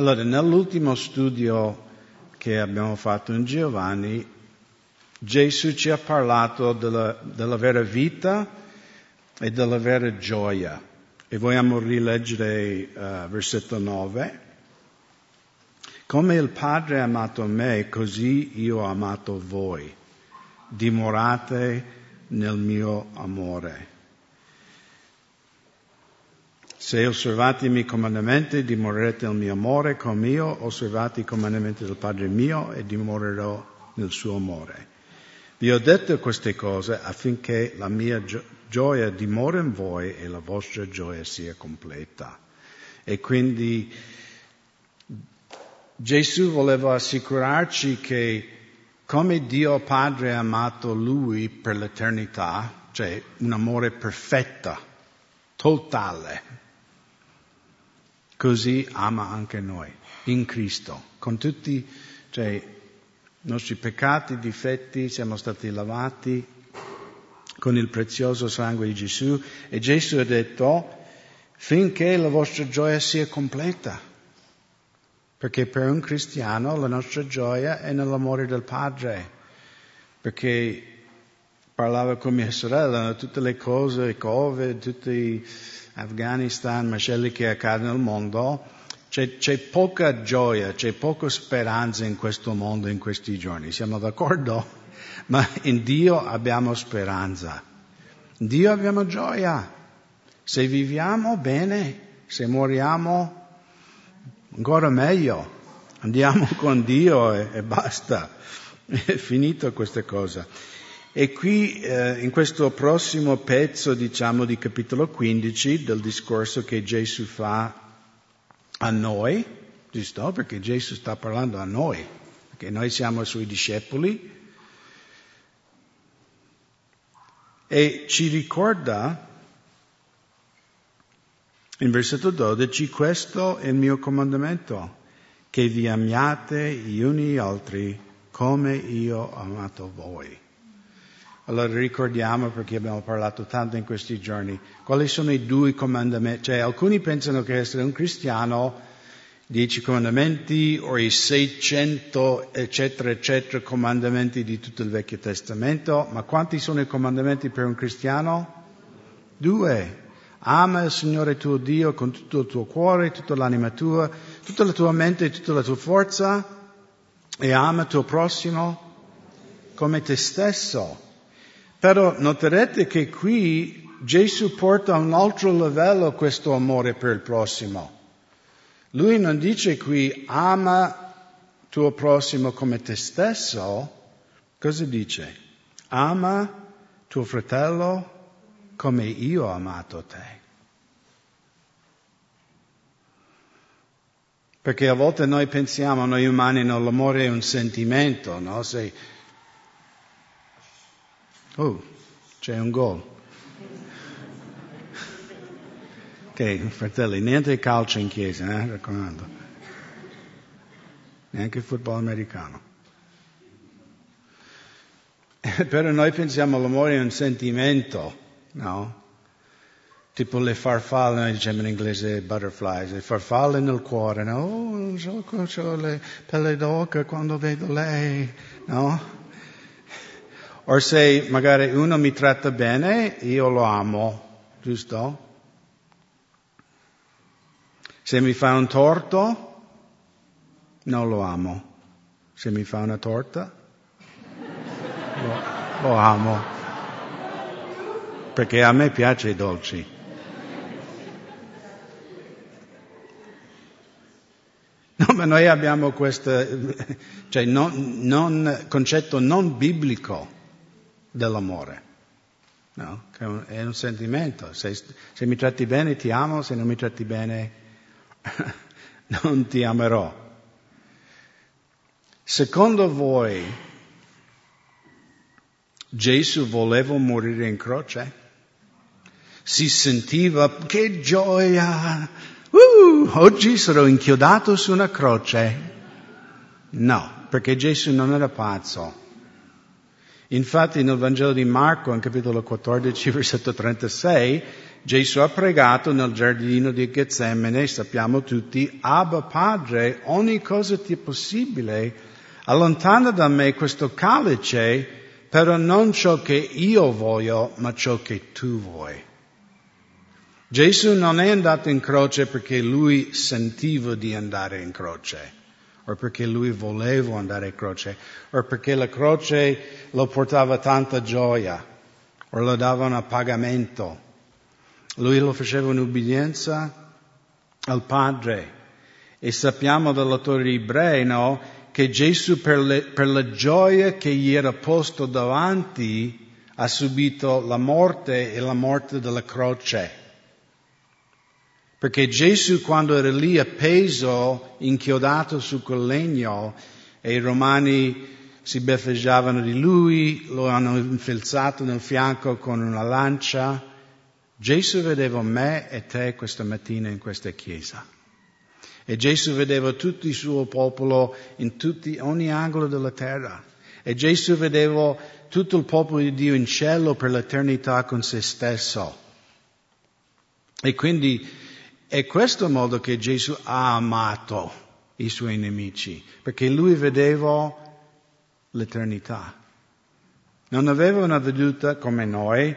Allora, nell'ultimo studio che abbiamo fatto in Giovanni, Gesù ci ha parlato della, della vera vita e della vera gioia. E vogliamo rileggere uh, versetto 9. Come il Padre ha amato me, così io ho amato voi. Dimorate nel mio amore. Se osservate i miei comandamenti, dimorerete nel mio amore, come io osservate i comandamenti del Padre mio e dimorerò nel suo amore. Vi ho detto queste cose affinché la mia gio- gioia dimora in voi e la vostra gioia sia completa. E quindi Gesù voleva assicurarci che come Dio Padre ha amato Lui per l'eternità, cioè un amore perfetto, totale, così ama anche noi, in Cristo, con tutti cioè, i nostri peccati, difetti, siamo stati lavati con il prezioso sangue di Gesù e Gesù ha detto finché la vostra gioia sia completa. Perché per un cristiano la nostra gioia è nell'amore del Padre. Perché parlava con mia sorella, tutte le cose, Covid, tutti Afghanistan, macelli che accadono nel mondo, c'è, c'è, poca gioia, c'è poca speranza in questo mondo in questi giorni. Siamo d'accordo? Ma in Dio abbiamo speranza. In Dio abbiamo gioia. Se viviamo bene, se moriamo ancora meglio, andiamo con Dio e, e basta, è finito questa cosa. E qui eh, in questo prossimo pezzo, diciamo, di capitolo 15 del discorso che Gesù fa a noi, giusto? Perché Gesù sta parlando a noi, perché noi siamo i suoi discepoli, e ci ricorda in versetto 12, questo è il mio comandamento, che vi amiate gli uni gli altri come io ho amato voi. Allora ricordiamo, perché abbiamo parlato tanto in questi giorni, quali sono i due comandamenti. Cioè, alcuni pensano che essere un cristiano, dieci comandamenti o i 600 eccetera eccetera comandamenti di tutto il Vecchio Testamento, ma quanti sono i comandamenti per un cristiano? Due. Ama il Signore tuo Dio con tutto il tuo cuore, tutta l'anima tua, tutta la tua mente e tutta la tua forza e ama il tuo prossimo come te stesso. Però noterete che qui Gesù porta a un altro livello questo amore per il prossimo. Lui non dice qui ama tuo prossimo come te stesso, cosa dice? Ama tuo fratello come io ho amato te. Perché a volte noi pensiamo, noi umani, no, l'amore è un sentimento, no? Se... Oh, c'è un gol. Ok, fratelli, niente calcio in chiesa, eh, raccomando. Neanche il football americano. Però noi pensiamo l'amore è un sentimento, no? Tipo le farfalle, noi diciamo in inglese butterflies, le farfalle nel cuore, no? Oh, so, ho le pelle d'oca quando vedo lei, no? O se magari uno mi tratta bene, io lo amo, giusto? Se mi fa un torto, non lo amo. Se mi fa una torta, lo, lo amo. Perché a me piace i dolci. No, ma noi abbiamo questo cioè non, non, concetto non biblico dell'amore. No? Che è un, è un sentimento. Se, se, mi tratti bene ti amo, se non mi tratti bene non ti amerò. Secondo voi Gesù voleva morire in croce? Si sentiva che gioia, Uh, oggi sarò inchiodato su una croce. No, perché Gesù non era pazzo. Infatti nel Vangelo di Marco, in capitolo 14, versetto 36, Gesù ha pregato nel giardino di Getsemane, sappiamo tutti, Abba Padre, ogni cosa ti è possibile, allontana da me questo calice, però non ciò che io voglio, ma ciò che tu vuoi. Gesù non è andato in croce perché lui sentiva di andare in croce, o perché lui voleva andare in croce, o perché la croce lo portava tanta gioia, o lo davano a pagamento. Lui lo faceva in ubbidienza al Padre. E sappiamo dall'autore no, che Gesù per, le, per la gioia che gli era posto davanti ha subito la morte e la morte della croce. Perché Gesù quando era lì appeso, inchiodato su quel legno, e i romani si beffeggiavano di lui, lo hanno infilzato nel fianco con una lancia, Gesù vedeva me e te questa mattina in questa chiesa. E Gesù vedeva tutto il suo popolo in tutti, ogni angolo della terra. E Gesù vedeva tutto il popolo di Dio in cielo per l'eternità con se stesso. E quindi è questo modo che Gesù ha amato i suoi nemici, perché lui vedeva l'eternità. Non aveva una veduta come noi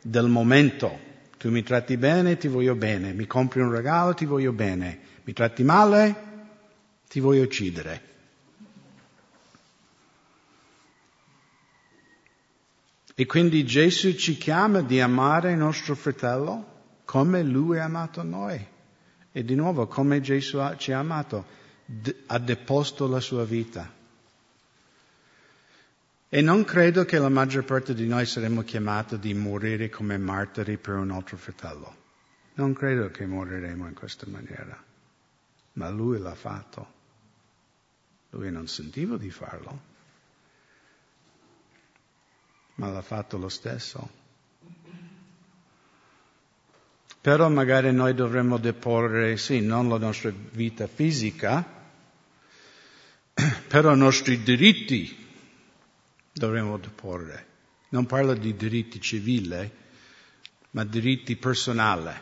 del momento. Tu mi tratti bene, ti voglio bene. Mi compri un regalo, ti voglio bene. Mi tratti male, ti voglio uccidere. E quindi Gesù ci chiama di amare il nostro fratello come lui ha amato noi. E di nuovo, come Gesù ci ha amato, ha deposto la sua vita. E non credo che la maggior parte di noi saremmo chiamati di morire come martiri per un altro fratello. Non credo che moriremo in questa maniera. Ma lui l'ha fatto. Lui non sentiva di farlo. Ma l'ha fatto lo stesso. Però magari noi dovremmo deporre, sì, non la nostra vita fisica, però i nostri diritti dovremmo deporre. Non parlo di diritti civili, ma diritti personali,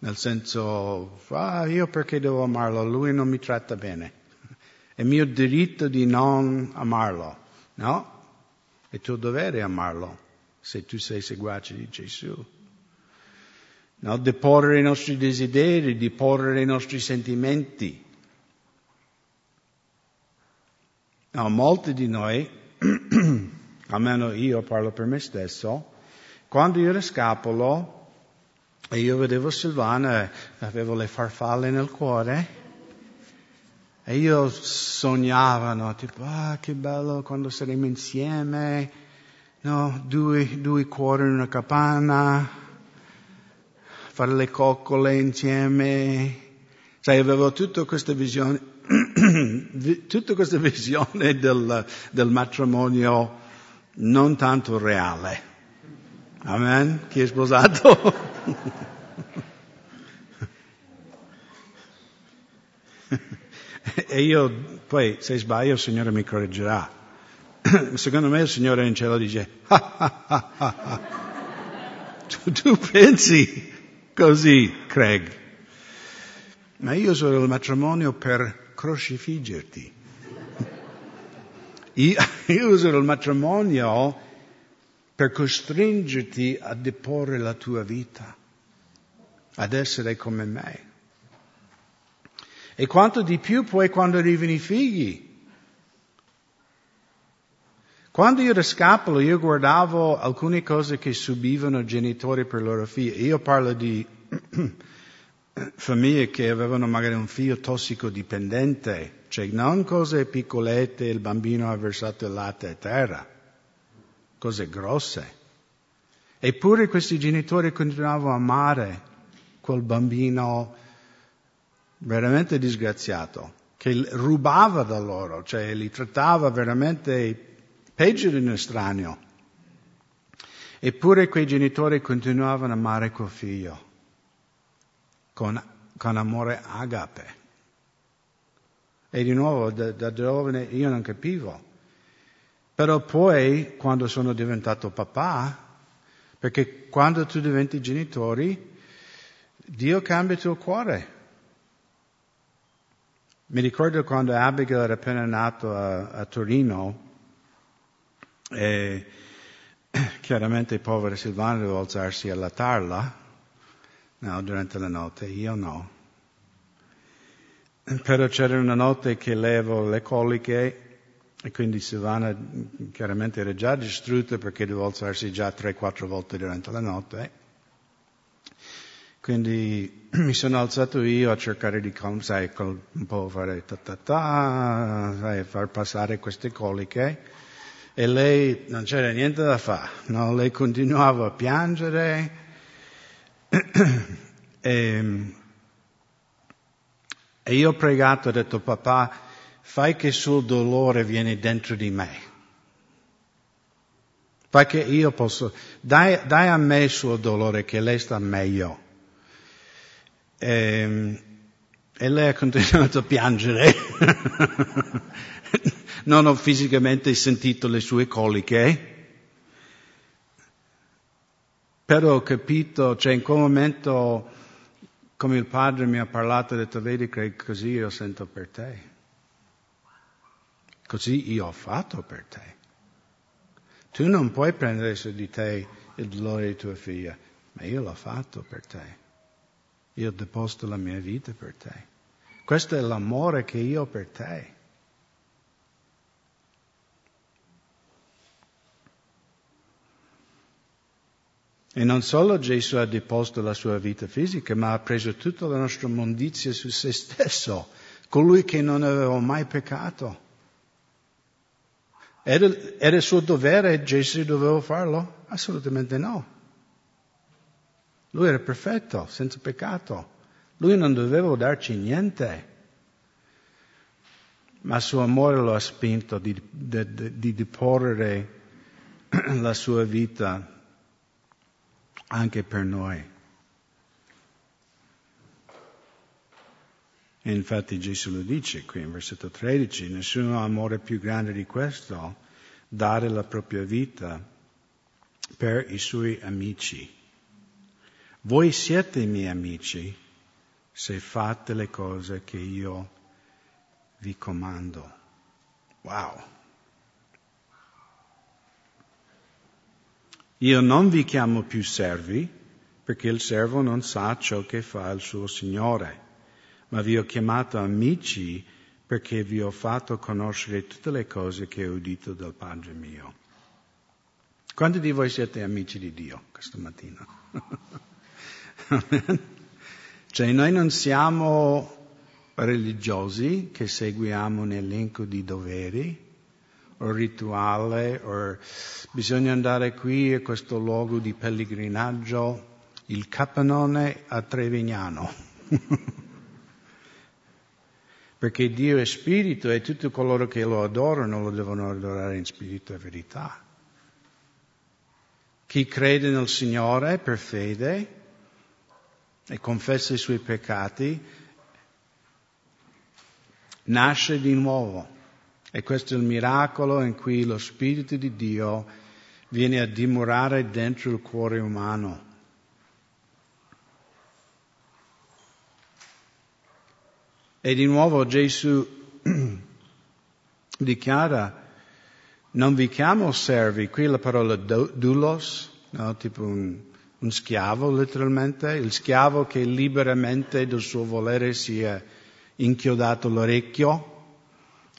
nel senso, ah, io perché devo amarlo? Lui non mi tratta bene. È mio diritto di non amarlo, no? È tuo dovere amarlo se tu sei seguace di Gesù no? deporre i nostri desideri, deporre i nostri sentimenti. No, molti di noi, almeno io parlo per me stesso, quando io ero scapolo e io vedevo Silvana, avevo le farfalle nel cuore, e io sognavo, no, tipo, ah, che bello quando saremo insieme, no, due, due cuori in una capanna, fare le coccole insieme. Sai, avevo tutta questa visione, tutta questa visione del, del matrimonio non tanto reale. Amen? Chi è sposato? e io, poi, se sbaglio, il Signore mi correggerà. Secondo me il Signore in cielo dice, ah, ah, ah, tu, tu pensi Così, Craig. Ma io sono il matrimonio per crocifiggerti. Io, io uso il matrimonio per costringerti a deporre la tua vita, ad essere come me. E quanto di più poi quando arrivano i figli. Quando io ero scapolo, io guardavo alcune cose che subivano i genitori per i loro figli. Io parlo di famiglie che avevano magari un figlio tossicodipendente, cioè non cose piccolette, il bambino ha versato il latte a terra, cose grosse. Eppure questi genitori continuavano a amare quel bambino veramente disgraziato, che rubava da loro, cioè li trattava veramente peggio di un estraneo. Eppure quei genitori continuavano a amare quel figlio con, con amore agape. E di nuovo, da, da giovane io non capivo. Però poi, quando sono diventato papà, perché quando tu diventi genitori, Dio cambia il tuo cuore. Mi ricordo quando Abigail era appena nato a, a Torino e chiaramente il povero Silvano doveva alzarsi alla tarla no, durante la notte, io no. Però c'era una notte che levo le coliche e quindi Silvana chiaramente era già distrutta perché doveva alzarsi già 3-4 volte durante la notte. Quindi mi sono alzato io a cercare di, sai, un po' fare ta ta ta, sai, far passare queste coliche. E lei non c'era niente da fare, no? Lei continuava a piangere. e, e io ho pregato, ho detto papà, fai che il suo dolore viene dentro di me. Fai che io posso, dai, dai a me il suo dolore che lei sta meglio. E, e lei ha continuato a piangere. non ho fisicamente sentito le sue coliche, però ho capito, cioè in quel momento come il padre mi ha parlato, ha detto, vedi Craig, così io sento per te. Così io ho fatto per te. Tu non puoi prendere su di te il dolore di tua figlia, ma io l'ho fatto per te. Io ho deposto la mia vita per te. Questo è l'amore che io ho per te. E non solo Gesù ha deposto la sua vita fisica, ma ha preso tutta la nostra mondizia su se stesso, colui che non aveva mai peccato. Era, era il suo dovere, Gesù doveva farlo? Assolutamente no. Lui era perfetto, senza peccato. Lui non doveva darci niente. Ma il suo amore lo ha spinto di, di, di, di deporre la sua vita anche per noi. E infatti Gesù lo dice qui in versetto 13, nessuno ha amore più grande di questo, dare la propria vita per i suoi amici. Voi siete i miei amici se fate le cose che io vi comando. Wow! Io non vi chiamo più servi, perché il servo non sa ciò che fa il suo Signore, ma vi ho chiamato amici perché vi ho fatto conoscere tutte le cose che ho udito dal Padre mio. Quanti di voi siete amici di Dio questa mattina? cioè noi non siamo religiosi che seguiamo un elenco di doveri, o rituale, o bisogna andare qui a questo luogo di pellegrinaggio, il Capanone a Trevignano. Perché Dio è spirito e tutti coloro che lo adorano lo devono adorare in spirito e verità. Chi crede nel Signore per fede e confessa i suoi peccati, nasce di nuovo e questo è il miracolo in cui lo Spirito di Dio viene a dimorare dentro il cuore umano. E di nuovo Gesù dichiara, non vi chiamo servi, qui la parola doulos, no? tipo un, un schiavo letteralmente, il schiavo che liberamente del suo volere si è inchiodato l'orecchio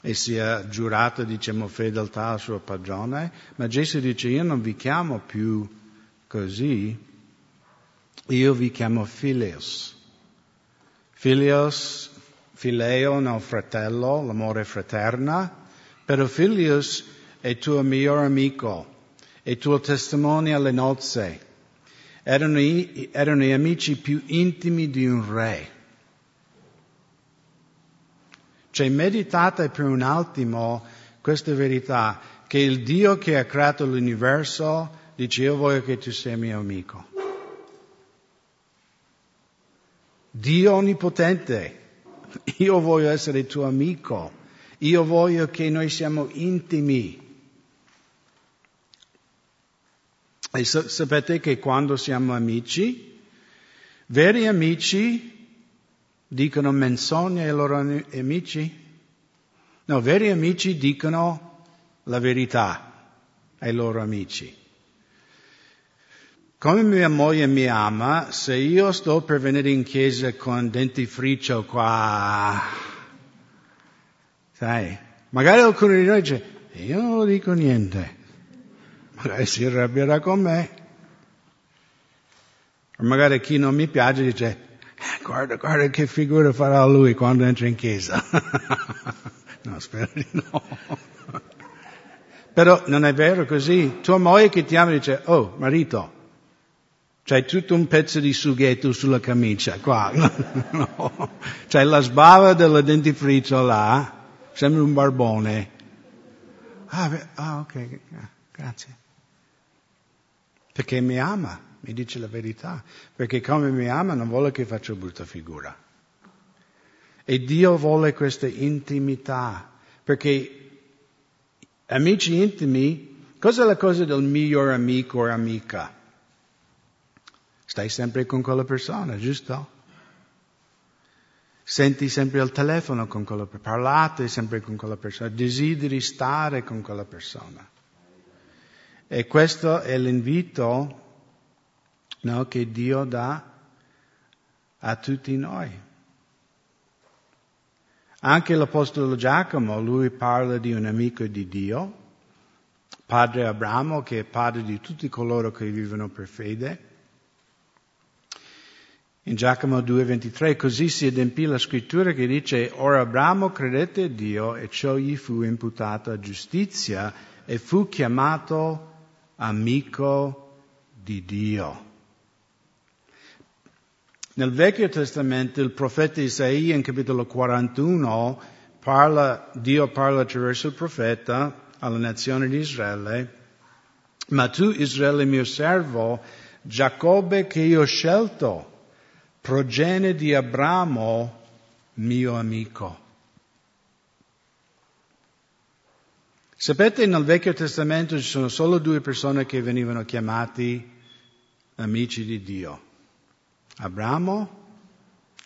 e sia giurato, diciamo, fedeltà al suo padrone, ma Gesù dice io non vi chiamo più così, io vi chiamo filios. Filios, fileo, no fratello, l'amore fraterna, però filios è tuo miglior amico, è tuo testimone alle nozze. Erano, erano gli amici più intimi di un re. Cioè meditate per un attimo questa verità, che il Dio che ha creato l'universo dice io voglio che tu sia mio amico. Dio onnipotente, io voglio essere tuo amico, io voglio che noi siamo intimi. E sapete che quando siamo amici, Veri amici dicono menzogne ai loro amici? No, veri amici dicono la verità ai loro amici. Come mia moglie mi ama, se io sto per venire in chiesa con dentifricio qua, sai, magari qualcuno di noi dice, io non lo dico niente, magari si arrabbierà con me. O magari chi non mi piace dice, guarda, guarda che figura farà lui quando entra in chiesa. no, spero di no. Però non è vero così. Tua moglie che ti ama dice, oh, marito, c'hai tutto un pezzo di sughetto sulla camicia, qua. no. C'hai la sbava del dentifricio là, sembra un barbone. Ah, ah, ok, grazie. Perché mi ama, mi dice la verità. Perché come mi ama non vuole che faccia brutta figura. E Dio vuole questa intimità. Perché amici intimi, cos'è la cosa del miglior amico o amica? Stai sempre con quella persona, giusto? Senti sempre al telefono con quella persona, parlate sempre con quella persona, desideri stare con quella persona. E questo è l'invito no, che Dio dà a tutti noi. Anche l'Apostolo Giacomo, lui parla di un amico di Dio, padre Abramo, che è padre di tutti coloro che vivono per fede. In Giacomo 2,23 così si adempì la scrittura che dice ora Abramo credette a Dio e ciò gli fu imputato a giustizia e fu chiamato amico di Dio. Nel Vecchio Testamento il profeta Isaia in capitolo 41 parla, Dio parla attraverso il profeta alla nazione di Israele, ma tu Israele mio servo, Giacobbe che io ho scelto, progenie di Abramo mio amico. Sapete, nel Vecchio Testamento ci sono solo due persone che venivano chiamati amici di Dio. Abramo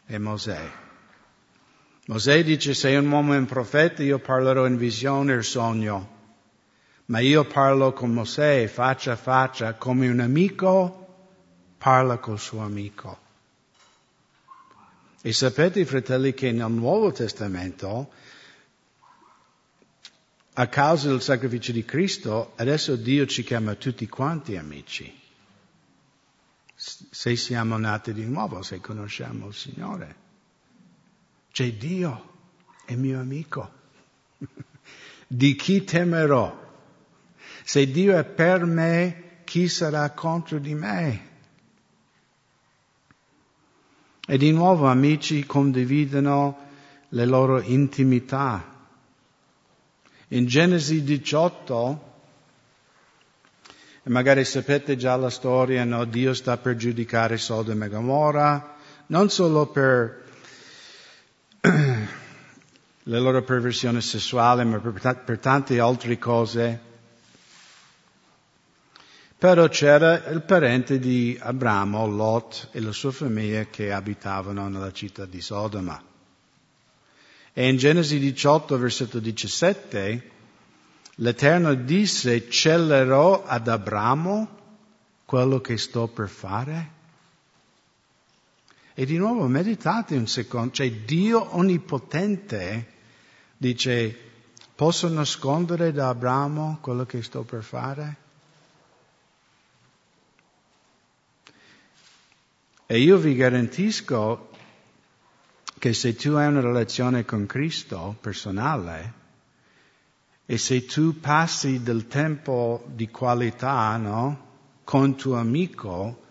e Mosè. Mosè dice, sei un uomo un profeta, io parlerò in visione e sogno, ma io parlo con Mosè faccia a faccia, come un amico parla col suo amico. E sapete, fratelli, che nel Nuovo Testamento, a causa del sacrificio di Cristo, adesso Dio ci chiama tutti quanti amici se siamo nati di nuovo, se conosciamo il Signore. C'è Dio, è mio amico. di chi temerò? Se Dio è per me, chi sarà contro di me? E di nuovo amici condividono le loro intimità. In Genesi 18 e magari sapete già la storia, no? Dio sta per giudicare Sodoma e Gomorra, non solo per la loro perversione sessuale, ma per, per tante altre cose. Però c'era il parente di Abramo, Lot, e la sua famiglia che abitavano nella città di Sodoma. E in Genesi 18, versetto 17, L'Eterno disse, celerò ad Abramo quello che sto per fare? E di nuovo meditate un secondo, cioè Dio onnipotente dice, posso nascondere da Abramo quello che sto per fare? E io vi garantisco che se tu hai una relazione con Cristo personale, e se tu passi del tempo di qualità, no? Con tuo amico,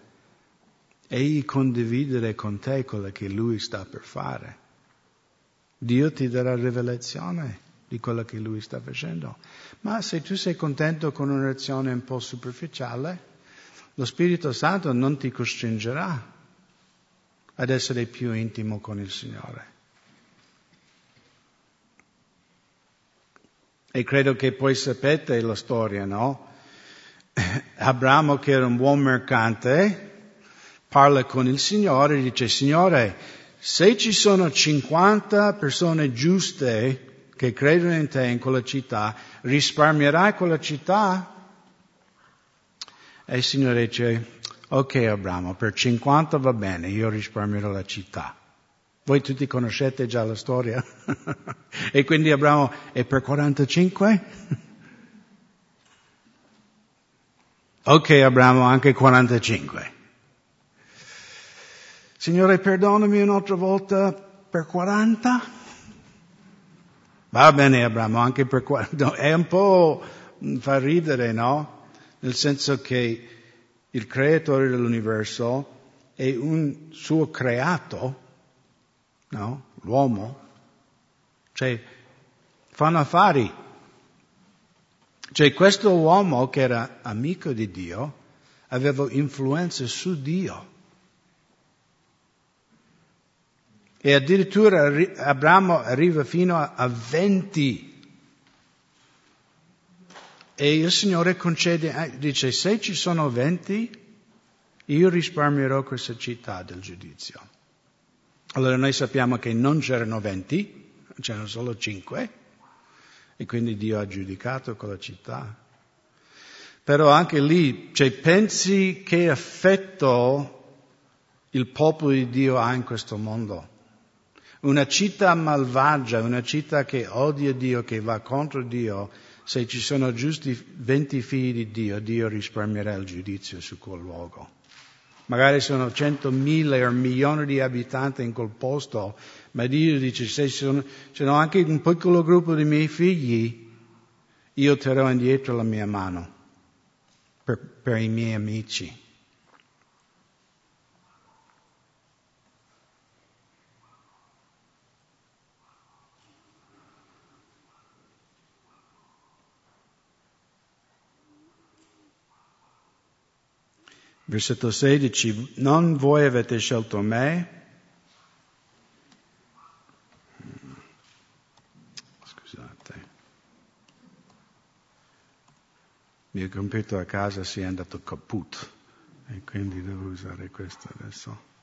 egli condividere con te quello che lui sta per fare. Dio ti darà rivelazione di quello che lui sta facendo. Ma se tu sei contento con una reazione un po' superficiale, lo Spirito Santo non ti costringerà ad essere più intimo con il Signore. E credo che poi sapete la storia, no? Abramo che era un buon mercante, parla con il Signore, dice, Signore, se ci sono 50 persone giuste che credono in te in quella città, risparmierai quella città? E il Signore dice, ok Abramo, per 50 va bene, io risparmierò la città. Voi tutti conoscete già la storia. e quindi Abramo, e per 45? ok Abramo, anche 45. Signore, perdonami un'altra volta per 40? Va bene Abramo, anche per 40. È un po' fa ridere, no? Nel senso che il creatore dell'universo è un suo creato, no? L'uomo. Cioè, fanno affari. Cioè, questo uomo che era amico di Dio aveva influenza su Dio. E addirittura Abramo arriva fino a 20. E il Signore concede, eh, dice, se ci sono 20, io risparmierò questa città del giudizio. Allora noi sappiamo che non c'erano 20, c'erano solo 5, e quindi Dio ha giudicato quella città. Però anche lì, cioè, pensi che effetto il popolo di Dio ha in questo mondo. Una città malvagia, una città che odia Dio, che va contro Dio, se ci sono giusti venti figli di Dio, Dio risparmierà il giudizio su quel luogo. Magari sono centomila o milioni di abitanti in quel posto, ma Dio dice se sono, sono anche un piccolo gruppo di miei figli, io terrò indietro la mia mano per, per i miei amici. Versetto 16, non voi avete scelto me, scusate, il mio computer a casa si è andato caput e quindi devo usare questo adesso.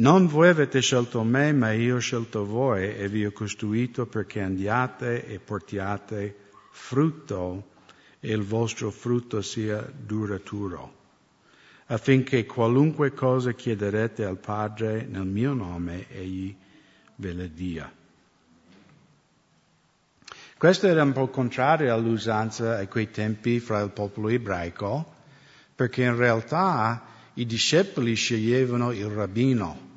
Non voi avete scelto me, ma io ho scelto voi e vi ho costruito perché andiate e portiate frutto e il vostro frutto sia duraturo, affinché qualunque cosa chiederete al Padre nel mio nome, egli ve la dia. Questo era un po' contrario all'usanza a quei tempi fra il popolo ebraico, perché in realtà i discepoli sceglievano il rabbino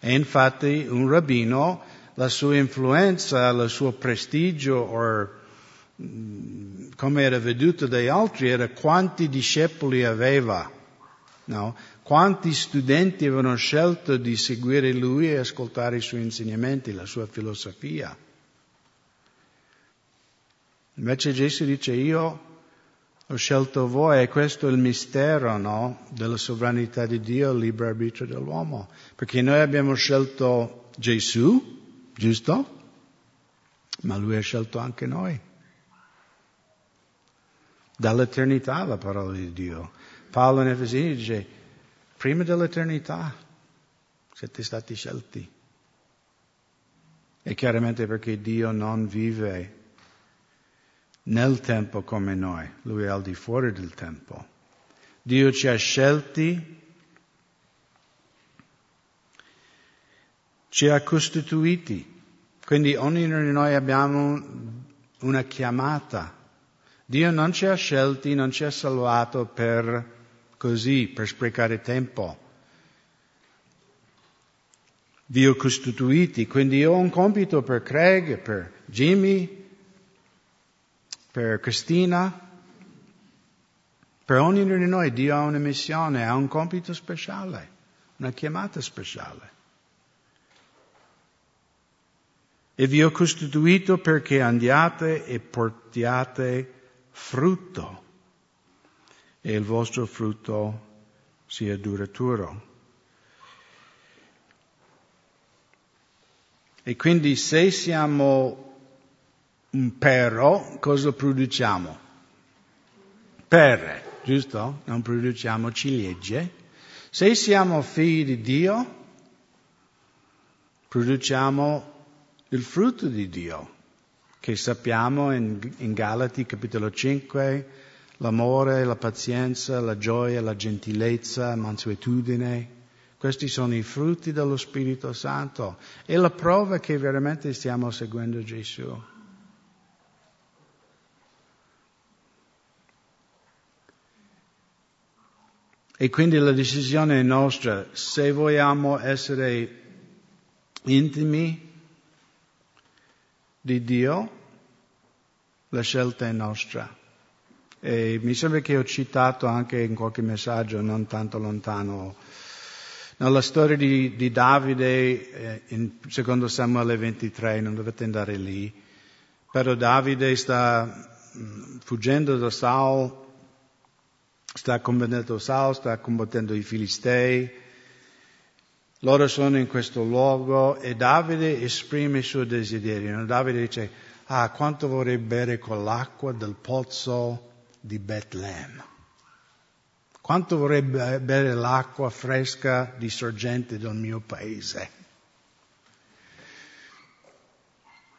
e infatti un rabbino, la sua influenza, il suo prestigio, o mm, come era veduto dagli altri, era quanti discepoli aveva. No? Quanti studenti avevano scelto di seguire lui e ascoltare i suoi insegnamenti, la sua filosofia. Invece Gesù dice io ho scelto voi e questo è il mistero no? della sovranità di Dio, il libero arbitrio dell'uomo. Perché noi abbiamo scelto Gesù, giusto? Ma lui ha scelto anche noi. Dall'eternità la parola di Dio. Paolo in Efesini dice, prima dell'eternità siete stati scelti. E chiaramente perché Dio non vive nel tempo come noi, lui è al di fuori del tempo. Dio ci ha scelti, ci ha costituiti, quindi ognuno di noi abbiamo una chiamata. Dio non ci ha scelti, non ci ha salvato per così, per sprecare tempo. Dio costituiti, quindi io ho un compito per Craig, per Jimmy, per Cristina, per ognuno di noi Dio ha una missione, ha un compito speciale, una chiamata speciale. E vi ho costituito perché andiate e portiate frutto e il vostro frutto sia duraturo. E quindi se siamo un pero, cosa produciamo? Per, giusto? Non produciamo ciliegie. Se siamo figli di Dio, produciamo il frutto di Dio, che sappiamo in, in Galati capitolo 5, l'amore, la pazienza, la gioia, la gentilezza, la mansuetudine. Questi sono i frutti dello Spirito Santo e la prova che veramente stiamo seguendo Gesù. E quindi la decisione è nostra, se vogliamo essere intimi di Dio, la scelta è nostra. E mi sembra che ho citato anche in qualche messaggio non tanto lontano nella storia di, di Davide, eh, in secondo Samuele 23, non dovete andare lì, però Davide sta mm, fuggendo da Saul, sta combattendo Saul, sta combattendo i Filistei, loro sono in questo luogo e Davide esprime il suo desiderio. Davide dice, ah, quanto vorrei bere con l'acqua del pozzo di Betlemme. Quanto vorrei bere l'acqua fresca di sorgente del mio paese.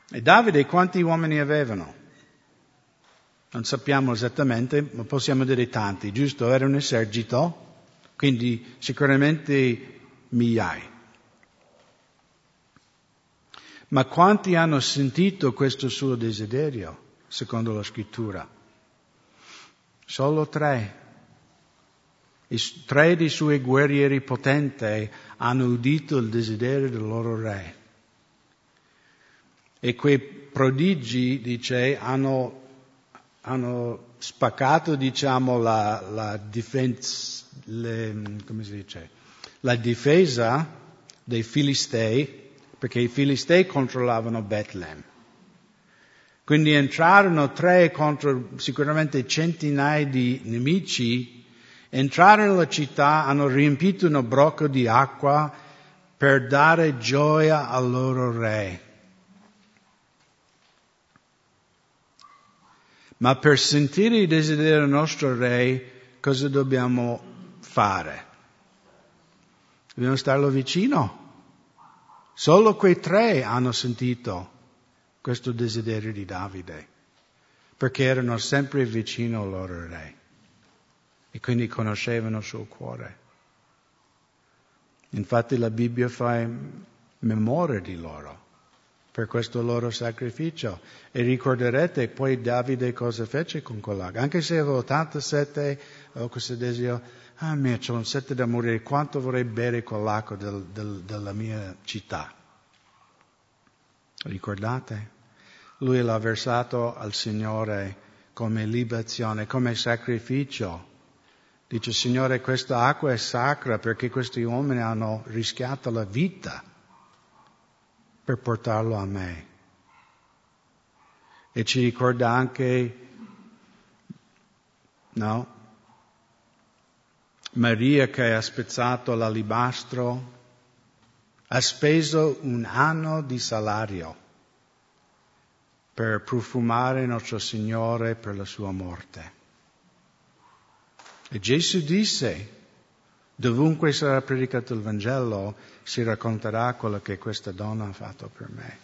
E Davide quanti uomini avevano? Non sappiamo esattamente, ma possiamo dire tanti, giusto? Era un esercito, quindi sicuramente migliaia. Ma quanti hanno sentito questo suo desiderio, secondo la scrittura? Solo tre. I tre dei suoi guerrieri potenti hanno udito il desiderio del loro re. E quei prodigi, dice, hanno, hanno spaccato, diciamo, la, la, difense, le, dice, la difesa dei Filistei, perché i Filistei controllavano Betlemme. Quindi entrarono tre contro sicuramente centinaia di nemici, entrarono nella città, hanno riempito un brocco di acqua per dare gioia al loro re. Ma per sentire il desiderio nostro re, cosa dobbiamo fare? Dobbiamo starlo vicino. Solo quei tre hanno sentito questo desiderio di Davide, perché erano sempre vicino al loro re e quindi conoscevano il suo cuore. Infatti la Bibbia fa memoria di loro per questo loro sacrificio e ricorderete poi Davide cosa fece con quell'acqua, anche se aveva 87 o questo desiderio, ah mio, c'è un sette da morire, quanto vorrei bere quell'acqua del, del, della mia città. Ricordate? Lui l'ha versato al Signore come libazione, come sacrificio. Dice, Signore, questa acqua è sacra perché questi uomini hanno rischiato la vita per portarlo a me. E ci ricorda anche, no? Maria che ha spezzato l'alibastro ha speso un anno di salario per profumare nostro Signore per la sua morte. E Gesù disse, dovunque sarà predicato il Vangelo, si racconterà quello che questa donna ha fatto per me.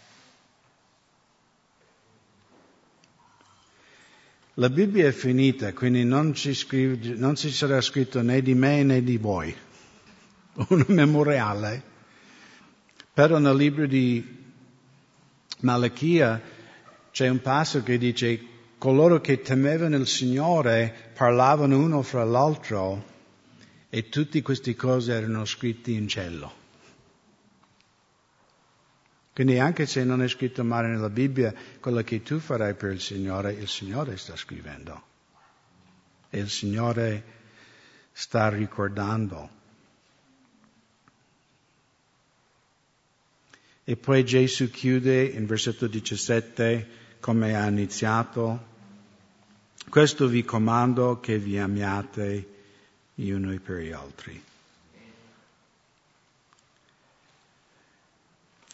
La Bibbia è finita, quindi non ci, scrive, non ci sarà scritto né di me né di voi, un memoriale però nel libro di Malachia c'è un passo che dice coloro che temevano il Signore parlavano uno fra l'altro e tutte queste cose erano scritte in cielo. Quindi anche se non è scritto male nella Bibbia, quello che tu farai per il Signore, il Signore sta scrivendo. E il Signore sta ricordando. E poi Gesù chiude in versetto 17 come ha iniziato. Questo vi comando che vi amiate gli uni per gli altri.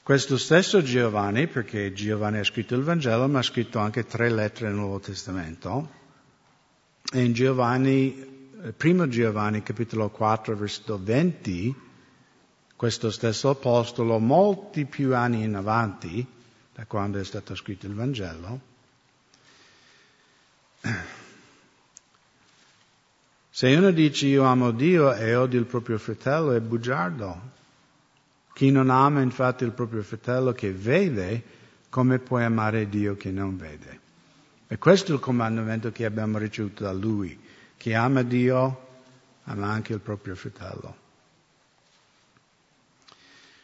Questo stesso Giovanni, perché Giovanni ha scritto il Vangelo, ma ha scritto anche tre lettere nel Nuovo Testamento, e in Giovanni, primo Giovanni, capitolo 4, versetto 20, questo stesso apostolo, molti più anni in avanti, da quando è stato scritto il Vangelo, se uno dice io amo Dio e odio il proprio fratello è bugiardo. Chi non ama infatti il proprio fratello che vede, come può amare Dio che non vede? E questo è il comandamento che abbiamo ricevuto da Lui. Chi ama Dio ama anche il proprio fratello.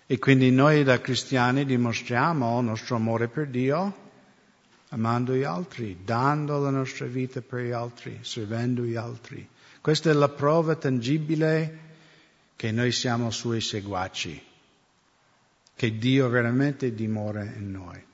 E quindi noi da cristiani dimostriamo il nostro amore per Dio amando gli altri, dando la nostra vita per gli altri, servendo gli altri. Questa è la prova tangibile che noi siamo suoi seguaci, che Dio veramente dimora in noi.